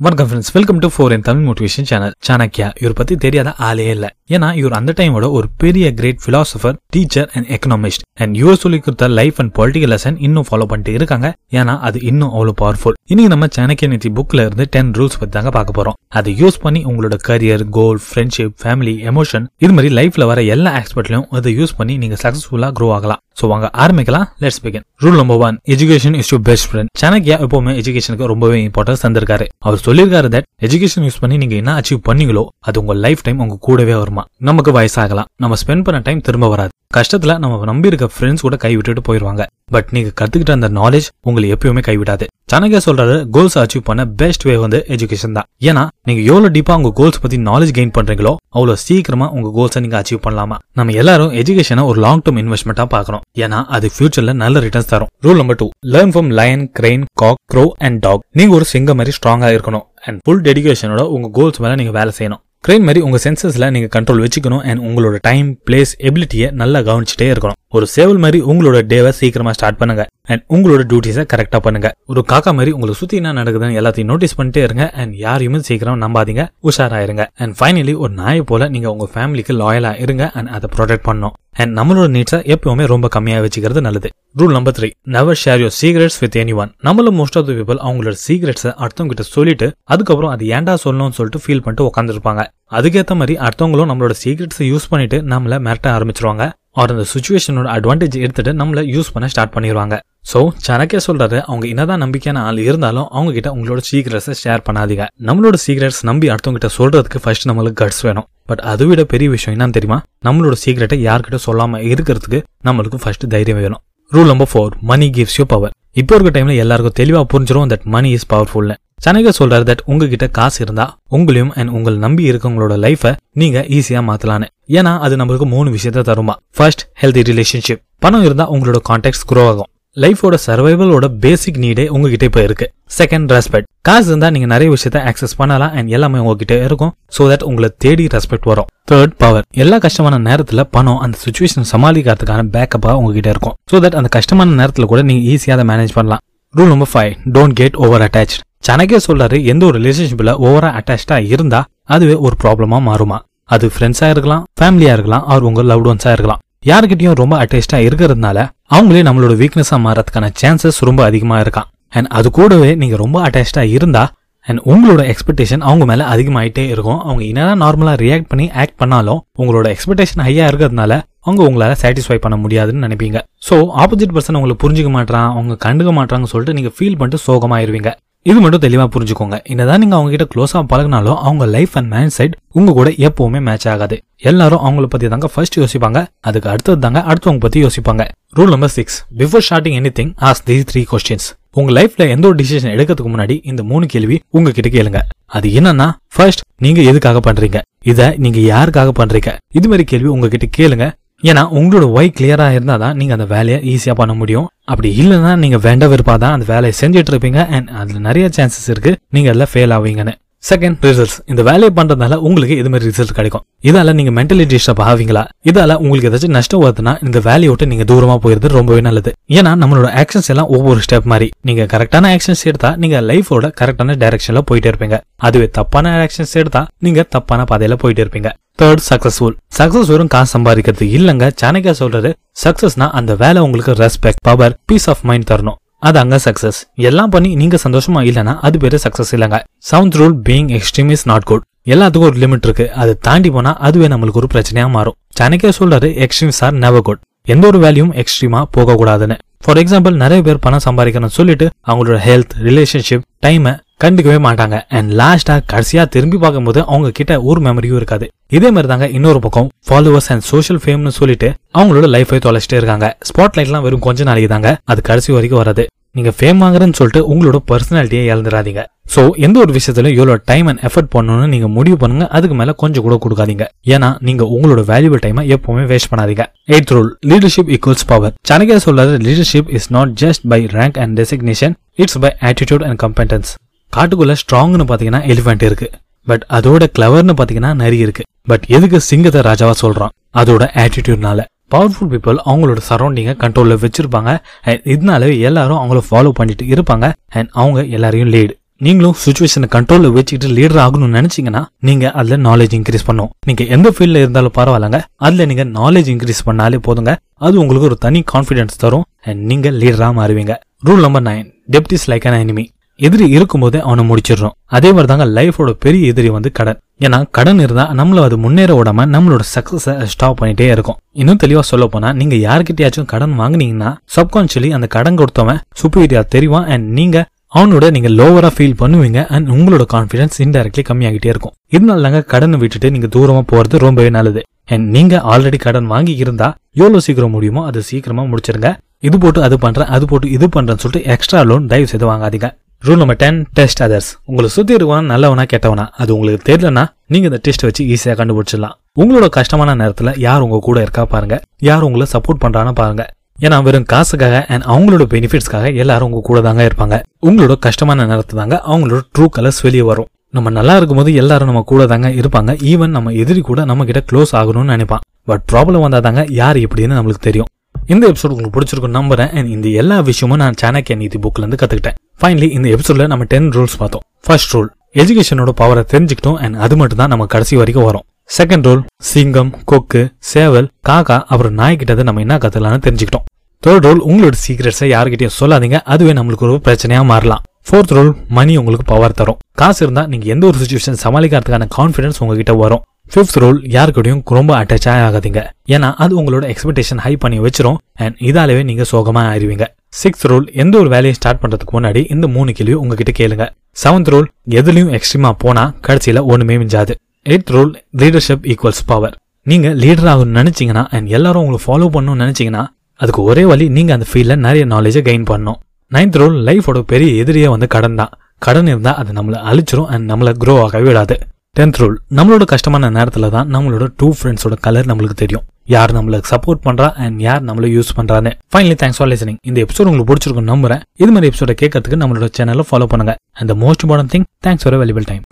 வணக்கம் friends welcome to for என் Tamil motivation channel Chanakya இவர் பத்தி தெரியாத ஆளே இல்லை. ஏன்னா இவர் அந்த டைமோட ஒரு பெரிய great philosopher teacher and economist and US சொல்லி கொடுத்த லைஃப் அண்ட் பொலிட்டிக்கல் லெசன் இன்னும் ஃபாலோ பண்ணிட்டு இருக்காங்க. ஏன்னா அது இன்னும் அவ்வளவு பவர்ஃபுல் இன்னைக்கு நம்ம சாணக்கிய நிதி புக்ல இருந்து டென் ரூல்ஸ் பத்தி தாங்க பார்க்க போறோம். அதை யூஸ் பண்ணி உங்களோட career goal friendship family emotion இது மாதிரி லைஃப்ல வர எல்லா ஆஸ்பெக்ட்லயும் அதை யூஸ் பண்ணி நீங்க சக்சஸ்ஃபுல்லா க்ரோ ஆகலாம். சோ வாங்க ஆரம்பிக்கலாம். Let's begin rule number one education is to best friend Chanakya எப்பவுமே எஜுகேஷனுக்கு ரொம்பவே இம்பார்ட்டன்ஸ் தந்திருக்காரு? அவர் சொல்லியிருக்காரு தட் எஜுகேஷன் யூஸ் பண்ணி நீங்க என்ன அச்சீவ் பண்ணீங்களோ அது உங்க லைஃப் டைம் உங்க கூடவே வருமா? நமக்கு வயசாகலாம். நம்ம ஸ்பெண்ட் பண்ண டைம் திரும்ப வராது. கஷ்டத்துல நம்ம நம்பி இருக்க ஃப்ரெண்ட்ஸ் கூட கைவிட்டுட்டு போயிருவாங்க. பட் நீங்க கத்துக்கிட்ட அந்த நாலேஜ் உங்களை எப்பயுமே கைவிடாது. சனகே சொல்றாரு கோல்ஸ் அச்சீவ் பண்ண பெஸ்ட் வே வந்து எஜுகேஷன் தான். ஏன்னா நீங்க எவ்வளவு டீப்பா உங்க கோல்ஸ் பத்தி நாலேஜ் கெயின் பண்றீங்களோ அவ்வளவு சீக்கிரமா உங்க கோல்ஸை நீங்க அச்சீவ் பண்ணலாமா? நம்ம எல்லாரும் எஜுகேஷனை ஒரு லாங் டேர்ம் இன்வெஸ்ட்மெண்டா பார்க்கணும். ஏன்னா அது ஃபியூச்சர்ல நல்ல ரிட்டர்ன்ஸ் தரும். Rule number two learn from lion crane cock crow and dog நீங்க ஒரு சிங்கம் மாதிரி ஸ்ட்ராங்கா இருக்கணும். அண்ட் ஃபுல் டெடிகேஷனோட உங்க கோல்ஸ் மேல நீங்க வேலை செய்யணும். கிரெயின் மாதிரி உங்க சென்சஸ்ல நீங்க கண்ட்ரோல் வச்சுக்கணும் அண்ட் உங்களோட டைம் பிளேஸ் எபிலிட்டியை நல்லா கவனிச்சுட்டே இருக்கணும். ஒரு சேவல் மாதிரி உங்களோட டேவை சீக்கிரமா ஸ்டார்ட் பண்ணுங்க அண்ட் உங்களோட டியூட்டிஸை கரெக்டா பண்ணுங்க. ஒரு காக்கா மாதிரி உங்களுக்கு சுத்தி என்ன நடக்குதுன்னு எல்லாத்தையும் நோட்டீஸ் பண்ணிட்டே இருங்க அண்ட் யாரையுமே சீக்கிரம் நம்பாதீங்க. உஷாராயிருங்க. அண்ட் ஃபைனலி ஒரு நாயை போல நீங்க உங்க ஃபேமிலிக்கு லாயலா இருங்க அண்ட் அதை ப்ரொடெக்ட் பண்ணணும். அண்ட் நம்மளோட நீட்ஸை எப்பவுமே ரொம்ப கம்மியாக வச்சுக்கிறது நல்லது. Rule number three never share your secrets with anyone நம்மள மோஸ்ட் ஆஃப் த பீப்பிள் அவங்களோட சீக்ரெட்ஸை அடுத்தவங்க கிட்ட சொல்லிட்டு அதுக்கப்புறம் அது ஏன்டா சொல்லணும்னு சொல்லிட்டு ஃபீல் பண்ணிட்டு உட்காந்துருப்பாங்க அதுக்கேற்ற மாதிரி அடுத்தவங்களும் நம்மளோட சீக்ரெட்ஸை யூஸ் பண்ணிட்டு நம்மள மிரட்ட ஆரம்பிச்சிருவாங்க. ஆர் அந்த சுச்சுவேஷனோட அட்வான்டேஜ் எடுத்துட்டு நம்மள யூஸ் பண்ண ஸ்டார்ட் பண்ணிடுவாங்க ஸோ சாணக்கிய சொல்றாரு அவங்க என்னதான் நம்பிக்கையான ஆள் இருந்தாலும் அவங்க கிட்ட உங்களோட சீக்ரெட்ஸை ஷேர் பண்ணாதீங்க. நம்மளோட சீக்ரெட்ஸ் நம்பி அடுத்தவங்க கிட்ட சொல்றதுக்கு ஃபர்ஸ்ட் நம்மளுக்கு கட்ஸ் வேணும். பட் அதை விட பெரிய விஷயம் என்னன்னு தெரியுமா? நம்மளோட சீக்ரெட்டை யார்கிட்ட சொல்லாமல் இருக்கிறதுக்கு நம்மளுக்கு ஃபர்ஸ்ட் தைரியம் வேணும். Rule number four money gives you power இப்போ இருக்க டைம்ல எல்லாருக்கும் தெளிவாக புரிஞ்சிடும் தட் மணி இஸ் பவர்ஃபுல்னு சனக சொல்றாரு தட் உங்ககிட்ட காசு இருந்தா உங்களையும் அண்ட் உங்களை நம்பி இருக்கவங்களோட லைஃபை நீங்க ஈஸியா மாத்தலான்னு ஏன்னா அது நம்மளுக்கு மூணு விஷயத்த தருமா? ஃபர்ஸ்ட் ஹெல்தி ரிலேஷன்ஷிப் பணம் இருந்தா உங்களோட கான்டாக்ட்ஸ் குரோ ஆகும். லைஃபோட சர்வைவலோட பேசிக் நீடே உங்ககிட்ட இப்ப இருக்கு. செகண்ட் ரெஸ்பெக்ட் காசு இருந்தா நீங்க நிறைய விஷயத்த ஆக்சஸ் பண்ணலாம் அண்ட் எல்லாமே உங்ககிட்ட இருக்கும். சோ தட் உங்களை தேடி ரெஸ்பெக்ட் வரும். தேர்ட் பவர் எல்லா கஷ்டமான நேரத்துல பணம் அந்த சுச்சுவேஷன் சமாளிக்கிறதுக்கான பேக்கப்பா உங்ககிட்ட இருக்கும். சோ தட் அந்த கஷ்டமான நேரத்துல கூட நீங்க ஈஸியா அதை மேனேஜ் பண்ணலாம். Rule number five don't get over attach Chanakya சொல்றாரு எந்த ஒரு ரிலேஷன்ஷிப்ல ஓவரா அட்டாச்சா இருந்தா அதுவே ஒரு ப்ராப்ளமா மாறுமா. அது ஃப்ரெண்ட்ஸா இருக்கலாம் ஃபேமிலியா இருக்கலாம் அவர் உங்க லவ்ட் ஒன்ஸா இருக்கலாம். யார்கிட்டயும் ரொம்ப அட்டாச்சா இருக்கிறதுனால அவங்களே நம்மளோட வீக்னஸா மாறதுக்கான சான்சஸ் ரொம்ப அதிகமா இருக்கான். அண்ட் அது கூடவே நீங்க ரொம்ப அட்டாச்சா இருந்தா அண்ட் உங்களோட எக்ஸ்பெக்டேஷன் அவங்க மேல அதிகமாயிட்டே இருக்கும். அவங்க என்னதான் நார்மலா ரியாக்ட் பண்ணி ஆக்ட் பண்ணாலும் உங்களோட எக்ஸ்பெக்டேஷன் ஹையா இருக்கிறதுனால அவங்க உங்களால சாட்டிஸ்ஃபை பண்ண முடியாதுன்னு நினைப்பீங்க. சோ ஆப்போசிட் பர்சன் உங்களை புரிஞ்சுக்க மாட்டான் அவங்க கண்டுக்க மாட்டாங்கன்னு சொல்லிட்டு நீங்க ஃபீல் பண்ணிட்டு சோகமாயிருவீங்க. இது மட்டும் தெளிவாக புரிஞ்சுக்கோங்க. என்னதான் நீங்கள் அவங்க கிட்ட க்ளோஸாக பழகினாலும் அவங்க லைஃப் அண்ட் மைண்ட் சைட் உங்க கூட எப்பவுமே மேட்ச் ஆகாது. எல்லாரும் அவங்கள பத்தி தாங்க ஃபர்ஸ்ட் யோசிப்பாங்க அதுக்கு அடுத்தது தாங்க அடுத்தவங்க பத்தி யோசிப்பாங்க. Rule number six before starting anything ask these three questions உங்க லைஃப்ல எந்த ஒரு டிசிஷன் எடுக்கிறதுக்கு முன்னாடி இந்த மூணு கேள்வி உங்ககிட்ட கேளுங்க. அது என்னன்னா ஃபர்ஸ்ட் நீங்க எதுக்காக பண்றீங்க? இத நீங்க யாருக்காக பண்றீங்க? இது மாதிரி கேள்வி உங்ககிட்ட கேளுங்க. ஏன்னா உங்களோட ஒய் கிளியரா இருந்தா தான் நீங்க அந்த வேலையை ஈஸியா பண்ண முடியும். அப்படி இல்லைன்னா நீங்க வேண்ட விருப்பா தான் அந்த வேலையை செஞ்சுட்டு இருப்பீங்க. அண்ட் அதுல நிறைய சான்சஸ் இருக்கு. நீங்க அதுல ஃபெயில் ஆவீங்கன்னு. செகண்ட் ரிசல்ட்ஸ் இந்த வேலையை பண்றதுனால உங்களுக்கு இது மாதிரி ரிசல்ட் கிடைக்கும். இதால நீங்க மென்டலி டிஸ்டர்ப் ஆவீங்களா? இதால உங்களுக்கு ஏதாச்சும் நஷ்டம் வருதுன்னா இந்த வேலையை விட்டு நீங்க தூரமா போயிருது ரொம்பவே நல்லது. ஏன்னா நம்மளோட ஆக்ஷன்ஸ் எல்லாம் ஒவ்வொரு ஸ்டெப் மாதிரி நீங்க கரெக்டான ஆக்ஷன்ஸ் எடுத்தா நீங்க லைஃபோட கரெக்டான டைரக்ஷன்ல போயிட்டே இருப்பீங்க. அதுவே தப்பான ஆக்ஷன்ஸ் எடுத்தா நீங்க தப்பான பாதையில போயிட்டே இருப்பீங்க. தேர்ட் சக்சஸ்ஃபுல் சக்சஸ் வெறும் காசு சம்பாதிக்கிறது. இல்லங்க சாணக்கியா சொல்றது சக்சஸ்னா அந்த வேலை உங்களுக்கு respect power peace of mind தரணும். அது அங்க சக்சஸ் எல்லாம் பண்ணி நீங்க சந்தோஷமா இல்லனா அது பேரு சக்சஸ் இல்லங்க. Sound rule being extreme is not good எல்லாத்துக்கும் ஒரு லிமிட் இருக்கு. அது தாண்டி போனா அதுவே நம்மளுக்கு ஒரு பிரச்சனையா மாறும். சாணக்கியா சொல்றாரு எக்ஸ்ட்ரீம்ஸ் ஆர் நெவர் குட் எந்த ஒரு வேல்யூம் எக்ஸ்ட்ரீமா போக கூடாதுன்னு ஃபார் எக்ஸாம்பிள் நிறைய பேர் பணம் சம்பாதிக்கணும்னு சொல்லிட்டு அவங்களோட ஹெல்த் ரிலேஷன்ஷிப் டைமை கண்டுக்கவே மாட்டாங்க. அண்ட் லாஸ்டா கடைசியா திரும்பி பார்க்கும்போது அவங்க கிட்ட ஒரு மெமரியும் இருக்காது. இதே மாதிரி தாங்க இன்னொரு பக்கம் ஃபாலோவர்ஸ் அண்ட் சோஷியல் ஃபேம்னு சொல்லிட்டு அவங்களோட லைஃபை தொலைச்சிட்டே இருக்காங்க. ஸ்பாட் லைட்லாம் வெறும் கொஞ்ச நாளைக்கு தாங்க அது கடைசி வரைக்கும் வராது. நீங்க ஃபேம் வாங்குறேன்னு சொல்லிட்டு உங்களோட பர்சனாலிட்டியை இழந்துடாதீங்க. சோ எந்த ஒரு விஷயத்திலும் எவ்வளவு டைம் அண்ட் எஃபர்ட் பண்ணணும்னு நீங்க முடிவு பண்ணுங்க அதுக்கு மேல கொஞ்சம் கூட கொடுக்காதீங்க. ஏன்னா நீங்க உங்களோட வேல்யூபிள் டைமை எப்பவுமே வேஸ்ட் பண்ணாதீங்க. Eighth rule leadership equals power Chanakya சொல்றது leadership is not just by rank and designation it's by attitude and competence காட்டுக்குள்ள ஸ்ட்ராங்னு பாத்தீங்கன்னா எலிஃபென்ட் இருக்கு. பட் அதோட கிளவர்னு பாத்தீங்கன்னா நிறைய இருக்கு. பட் எதுக்கு சிங்கத்தை ராஜாவா சொல்றான்? அதோட ஆட்டிடியூட்னால பவர்ஃபுல் பீப்புள் அவங்களோட சரௌண்டிங்கை கண்ட்ரோல்ல வச்சிருப்பாங்க. அண்ட் இதனால எல்லாரும் அவங்கள ஃபாலோ பண்ணிட்டு இருப்பாங்க. அண்ட் அவங்க எல்லாரையும் லீடு நீங்களும் சுச்சுவேஷனை கண்ட்ரோல்ல வச்சுக்கிட்டு லீடர் ஆகணும்னு நினைச்சீங்கன்னா நீங்க அதுல நாலேஜ் இன்க்ரீஸ் பண்ணும். நீங்க எந்த ஃபீல்ட்ல இருந்தாலும் பரவாயில்லங்க. அதுல நீங்க நாலேஜ் இன்க்ரீஸ் பண்ணாலே போதுங்க. அது உங்களுக்கு ஒரு தனி கான்ஃபிடன்ஸ் தரும். அண்ட் நீங்க லீடரா மாறுவீங்க. ரூல் நம்பர் நைன் டெப்ட் இஸ் லைக் அன் எனிமி எதிரி இருக்கும்போதே அவனை முடிச்சிடுறோம். அதே மாதிரி தாங்க லைஃபோட பெரிய எதிரி வந்து கடன். ஏன்னா கடன் இருந்தா நம்மள அது முன்னேற விடாம நம்மளோட சக்சஸை ஸ்டாப் பண்ணிட்டே இருக்கும். இன்னும் தெளிவா சொல்ல போனா நீங்க யார்கிட்டயாச்சும் கடன் வாங்குனீங்கன்னா சப்கான்ஷியலி அந்த கடன் கொடுத்தவன் சுப்பீரியா தெரிவான் அண்ட் நீங்க அவனோட நீங்க லோவரா ஃபீல் பண்ணுவீங்க அண்ட் உங்களோட கான்பிடன்ஸ் இன்டெரக்ட்லி கம்மியாகிட்டே இருக்கும். இதனால தாங்க கடனை விட்டுட்டு நீங்க தூரமா போறது ரொம்பவே நல்லது. அண்ட் நீங்க ஆல்ரெடி கடன் வாங்கி இருந்தா எவ்வளவு சீக்கிரம் முடியுமோ அது சீக்கிரமா முடிச்சிருங்க. இது போட்டு அது பண்றேன் அது போட்டு இது பண்றேன்னு சொல்லிட்டு எக்ஸ்ட்ரா லோன் தயவு செய்து வாங்காதீங்க. Rule number ten test others உங்களை சுத்தி இருக்கவனா நல்லவனா கெட்டவனா? அது உங்களுக்கு தெரியலனா நீங்க இந்த டெஸ்ட் வச்சு ஈஸியா கண்டுபிடிச்சிடலாம். உங்களோட கஷ்டமான நேரத்துல யார் உங்க கூட இருக்கா பாருங்க. யார் உங்களை சப்போர்ட் பண்றான்னு பாருங்க. ஏன்னா வெறும் காசுக்காக அண்ட் அவங்களோட பெனிஃபிட்ஸ்க்காக எல்லாரும் உங்க கூட தாங்க இருப்பாங்க. உங்களோட கஷ்டமான நேரத்துல தாங்க அவங்களோட ட்ரூ கலர்ஸ் வெளியே வரும். நம்ம நல்லா இருக்கும்போது எல்லாரும் நம்ம கூட தாங்க இருப்பாங்க. ஈவன் நம்ம எதிரி கூட நம்ம கிட்ட க்ளோஸ் ஆகணும்னு நினைப்பான். பட் ப்ராப்ளம் வந்தால் தாங்க யார் எப்படின்னு நம்மளுக்கு தெரியும். இந்த எபிசோட் உங்களுக்கு பிடிச்சிருக்கும் நம்புறேன். அண்ட் இந்த எல்லா விஷயமும் நான் சாணக்கிய நீதி புக்ல இருந்து கத்துக்கிட்டேன். ஃபைனலி இந்த எபிசோட்ல நம்ம டென் ரூல்ஸ் பார்த்தோம். ஃபர்ஸ்ட் ரூல் எஜுகேஷனோட பவரை தெரிஞ்சுக்கிட்டோம். அண்ட் அது மட்டும் தான் நம்ம கடைசி வரைக்கும் வரும். செகண்ட் ரூல் சிங்கம் கொக்கு சேவல் காக்கா அப்புறம் நாய்கிட்ட நம்ம என்ன கத்துக்கலாம்னு தெரிஞ்சுக்கிட்டோம். தேர்ட் ரூல் உங்களோட சீக்ரெட்ஸை யாருக்கிட்டையும் சொல்லாதீங்க. அதுவே நம்மளுக்கு ஒரு பிரச்சனையா மாறலாம். ஃபோர்த் ரூல் மணி உங்களுக்கு பவர் தரும். காசு இருந்தா நீங்க எந்த ஒரு சுச்சுவேஷன் சமாளிக்கிறதுக்கான கான்ஃபிடன்ஸ் உங்ககிட்ட வரும். ஃபிஃப்த் ரோல் யாருக்கிட்டையும் ரொம்ப அட்டாச் ஆகாதீங்க. ஏன்னா அது உங்களோட எக்ஸ்பெக்டேஷன் ஹை பண்ணி வச்சிரும். அண்ட் இதாலவே நீங்க சோகமா ஆயிருவீங்க. சிக்ஸ்த் ரோல் எந்த ஒரு வேலையை ஸ்டார்ட் பண்றதுக்கு முன்னாடி இந்த மூணு கேள்வியும் உங்ககிட்ட கேளுங்க. செவன்த் ரோல் எதுலயும் எக்ஸ்ட்ரீமா போனா கடைசியில ஒண்ணுமே மிஞ்சாது. Eight rule leadership equals power நீங்க லீடர் ஆகணும்னு நினைச்சீங்கன்னா அண்ட் எல்லாரும் உங்களை ஃபாலோ பண்ணணும்னு நினைச்சீங்கன்னா அதுக்கு ஒரே வழி நீங்க அந்த ஃபீல்ட்ல நிறைய நாலேஜை கெயின் பண்ணணும். நைன்த் ரோல் லைஃபோட பெரிய எதிரியே வந்து கடன் தான். கடன் இருந்தா அது நம்மளை அழிச்சிரும் அண்ட் நம்மளை க்ரோ ஆகவே விடாது. டென்த் ரூல் நம்மளோட கஷ்டமான நேரத்தில் தான் நம்மளோட டூ ஃப்ரெண்ட்ஸோட கலர் நம்மளுக்கு தெரியும். யார் நம்மளுக்கு சப்போர்ட் பண்றா அண்ட் யார் நம்மள யூஸ் பண்றான்னு. ஃபைனலி தேங்க்ஸ் ஃபார் லிசனிங் இந்த எபிசோட் உங்களுக்கு பிடிச்சிருக்கும் நம்புறேன். இது மாதிரி எபிசோட கேட்கறதுக்கு நம்மளோட சேனலை ஃபாலோ பண்ணுங்க. And most important thing thanks for valuable time